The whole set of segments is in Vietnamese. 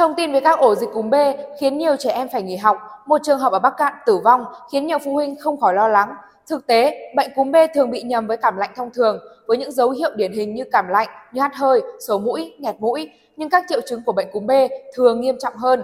Thông tin về các ổ dịch cúm B khiến nhiều trẻ em phải nghỉ học, một trường hợp ở Bắc Cạn tử vong khiến nhiều phụ huynh không khỏi lo lắng. Thực tế, bệnh cúm B thường bị nhầm với cảm lạnh thông thường với những dấu hiệu điển hình như cảm lạnh, như hắt hơi, sổ mũi, nghẹt mũi, nhưng các triệu chứng của bệnh cúm B thường nghiêm trọng hơn.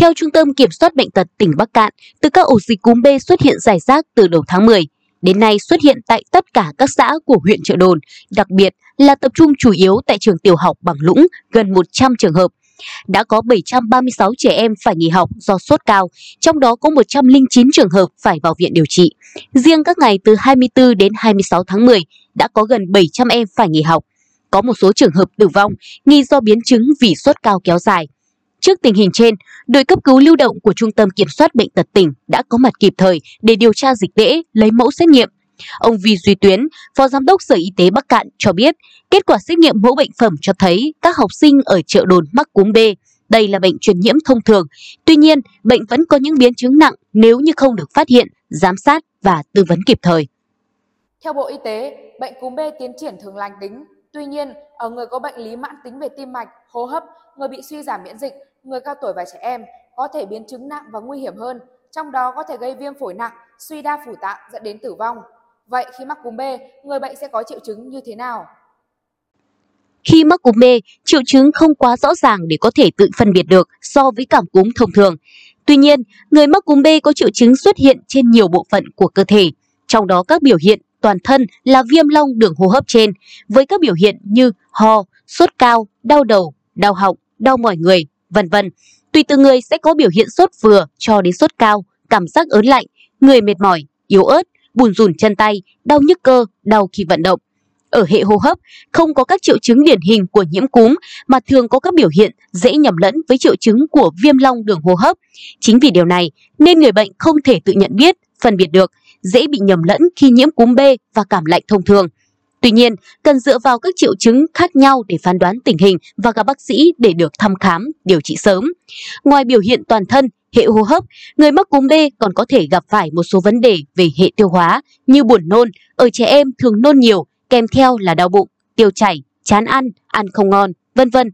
Theo Trung tâm Kiểm soát Bệnh tật tỉnh Bắc Cạn, từ các ổ dịch cúm B xuất hiện rải rác từ đầu tháng 10, đến nay xuất hiện tại tất cả các xã của huyện Trợ Đồn, đặc biệt là tập trung chủ yếu tại trường tiểu học Bằng Lũng, gần 100 trường hợp. Đã có 736 trẻ em phải nghỉ học do sốt cao, trong đó có 109 trường hợp phải vào viện điều trị. Riêng các ngày từ 24 đến 26 tháng 10 đã có gần 700 em phải nghỉ học. Có một số trường hợp tử vong nghi do biến chứng vì sốt cao kéo dài. Trước tình hình trên, đội cấp cứu lưu động của Trung tâm Kiểm soát Bệnh tật tỉnh đã có mặt kịp thời để điều tra dịch tễ, lấy mẫu xét nghiệm. Ông Vi Duy Tuyến, Phó Giám đốc Sở Y tế Bắc Cạn cho biết, kết quả xét nghiệm mẫu bệnh phẩm cho thấy các học sinh ở chợ đồn mắc cúm B. Đây là bệnh truyền nhiễm thông thường. Tuy nhiên, bệnh vẫn có những biến chứng nặng nếu như không được phát hiện, giám sát và tư vấn kịp thời. Theo Bộ Y tế, bệnh cúm B tiến triển thường lành tính. Tuy nhiên, ở người có bệnh lý mãn tính về tim mạch, hô hấp, người bị suy giảm miễn dịch người cao tuổi và trẻ em có thể biến chứng nặng và nguy hiểm hơn, trong đó có thể gây viêm phổi nặng, suy đa phủ tạng dẫn đến tử vong. Vậy khi mắc cúm B, người bệnh sẽ có triệu chứng như thế nào? Khi mắc cúm B, triệu chứng không quá rõ ràng để có thể tự phân biệt được so với cảm cúm thông thường. Tuy nhiên, người mắc cúm B có triệu chứng xuất hiện trên nhiều bộ phận của cơ thể, trong đó các biểu hiện toàn thân là viêm long đường hô hấp trên, với các biểu hiện như ho, sốt cao, đau đầu, đau họng, đau mỏi người, vân vân. Tùy từng người sẽ có biểu hiện sốt vừa cho đến sốt cao, cảm giác ớn lạnh, người mệt mỏi, yếu ớt, buồn rùn chân tay, đau nhức cơ, đau khi vận động. Ở hệ hô hấp, không có các triệu chứng điển hình của nhiễm cúm mà thường có các biểu hiện dễ nhầm lẫn với triệu chứng của viêm long đường hô hấp. Chính vì điều này nên người bệnh không thể tự nhận biết, phân biệt được, dễ bị nhầm lẫn khi nhiễm cúm B và cảm lạnh thông thường. Tuy nhiên, cần dựa vào các triệu chứng khác nhau để phán đoán tình hình và gặp bác sĩ để được thăm khám, điều trị sớm. Ngoài biểu hiện toàn thân, hệ hô hấp, người mắc cúm B còn có thể gặp phải một số vấn đề về hệ tiêu hóa như buồn nôn, ở trẻ em thường nôn nhiều, kèm theo là đau bụng, tiêu chảy, chán ăn, ăn không ngon, vân vân.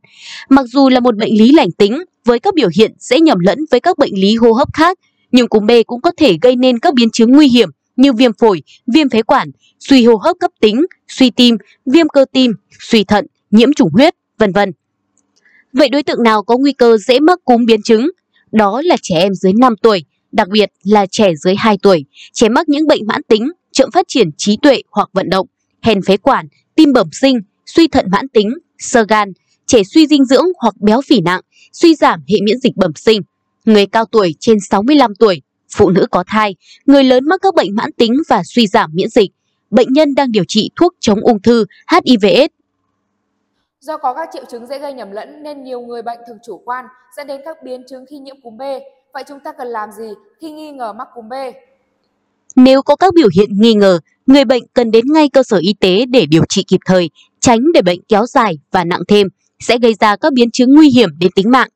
Mặc dù là một bệnh lý lành tính với các biểu hiện dễ nhầm lẫn với các bệnh lý hô hấp khác, nhưng cúm B cũng có thể gây nên các biến chứng nguy hiểm như viêm phổi, viêm phế quản, suy hô hấp cấp tính, suy tim, viêm cơ tim, suy thận, nhiễm trùng huyết, vân vân. Vậy đối tượng nào có nguy cơ dễ mắc cúm biến chứng? Đó là trẻ em dưới 5 tuổi, đặc biệt là trẻ dưới 2 tuổi, trẻ mắc những bệnh mãn tính, chậm phát triển trí tuệ hoặc vận động, hèn phế quản, tim bẩm sinh, suy thận mãn tính, sơ gan, trẻ suy dinh dưỡng hoặc béo phì nặng, suy giảm hệ miễn dịch bẩm sinh, người cao tuổi trên 65 tuổi, phụ nữ có thai, người lớn mắc các bệnh mãn tính và suy giảm miễn dịch, bệnh nhân đang điều trị thuốc chống ung thư HIVS. Do có các triệu chứng dễ gây nhầm lẫn nên nhiều người bệnh thường chủ quan dẫn đến các biến chứng khi nhiễm cúm B. Vậy chúng ta cần làm gì khi nghi ngờ mắc cúm B? Nếu có các biểu hiện nghi ngờ, người bệnh cần đến ngay cơ sở y tế để điều trị kịp thời, tránh để bệnh kéo dài và nặng thêm, sẽ gây ra các biến chứng nguy hiểm đến tính mạng.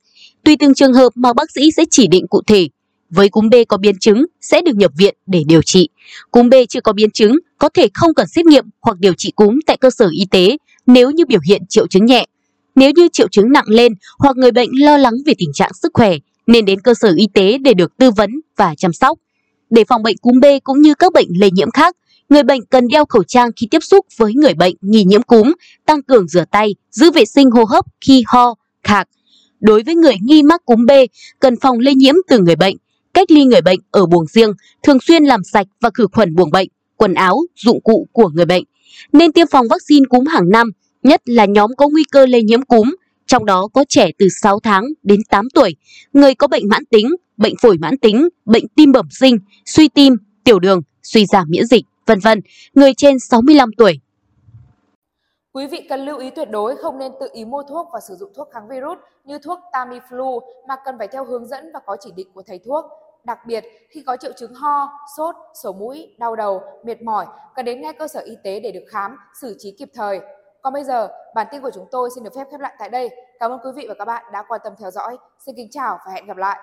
Tùy từng trường hợp mà bác sĩ sẽ chỉ định cụ thể, với cúm B có biến chứng sẽ được nhập viện để điều trị. Cúm B chưa có biến chứng có thể không cần xét nghiệm hoặc điều trị cúm tại cơ sở y tế nếu như biểu hiện triệu chứng nhẹ. Nếu như triệu chứng nặng lên hoặc người bệnh lo lắng về tình trạng sức khỏe nên đến cơ sở y tế để được tư vấn và chăm sóc. Để phòng bệnh cúm B cũng như các bệnh lây nhiễm khác, người bệnh cần đeo khẩu trang khi tiếp xúc với người bệnh nghi nhiễm cúm, tăng cường rửa tay, giữ vệ sinh hô hấp khi ho, khạc. Đối với người nghi mắc cúm B, cần phòng lây nhiễm từ người bệnh cách ly người bệnh ở buồng riêng, thường xuyên làm sạch và khử khuẩn buồng bệnh, quần áo, dụng cụ của người bệnh. Nên tiêm phòng vaccine cúm hàng năm, nhất là nhóm có nguy cơ lây nhiễm cúm, trong đó có trẻ từ 6 tháng đến 8 tuổi, người có bệnh mãn tính, bệnh phổi mãn tính, bệnh tim bẩm sinh, suy tim, tiểu đường, suy giảm miễn dịch, vân vân, người trên 65 tuổi. Quý vị cần lưu ý tuyệt đối không nên tự ý mua thuốc và sử dụng thuốc kháng virus như thuốc Tamiflu mà cần phải theo hướng dẫn và có chỉ định của thầy thuốc. Đặc biệt, khi có triệu chứng ho, sốt, sổ mũi, đau đầu, mệt mỏi, cần đến ngay cơ sở y tế để được khám, xử trí kịp thời. Còn bây giờ, bản tin của chúng tôi xin được phép khép lại tại đây. Cảm ơn quý vị và các bạn đã quan tâm theo dõi. Xin kính chào và hẹn gặp lại.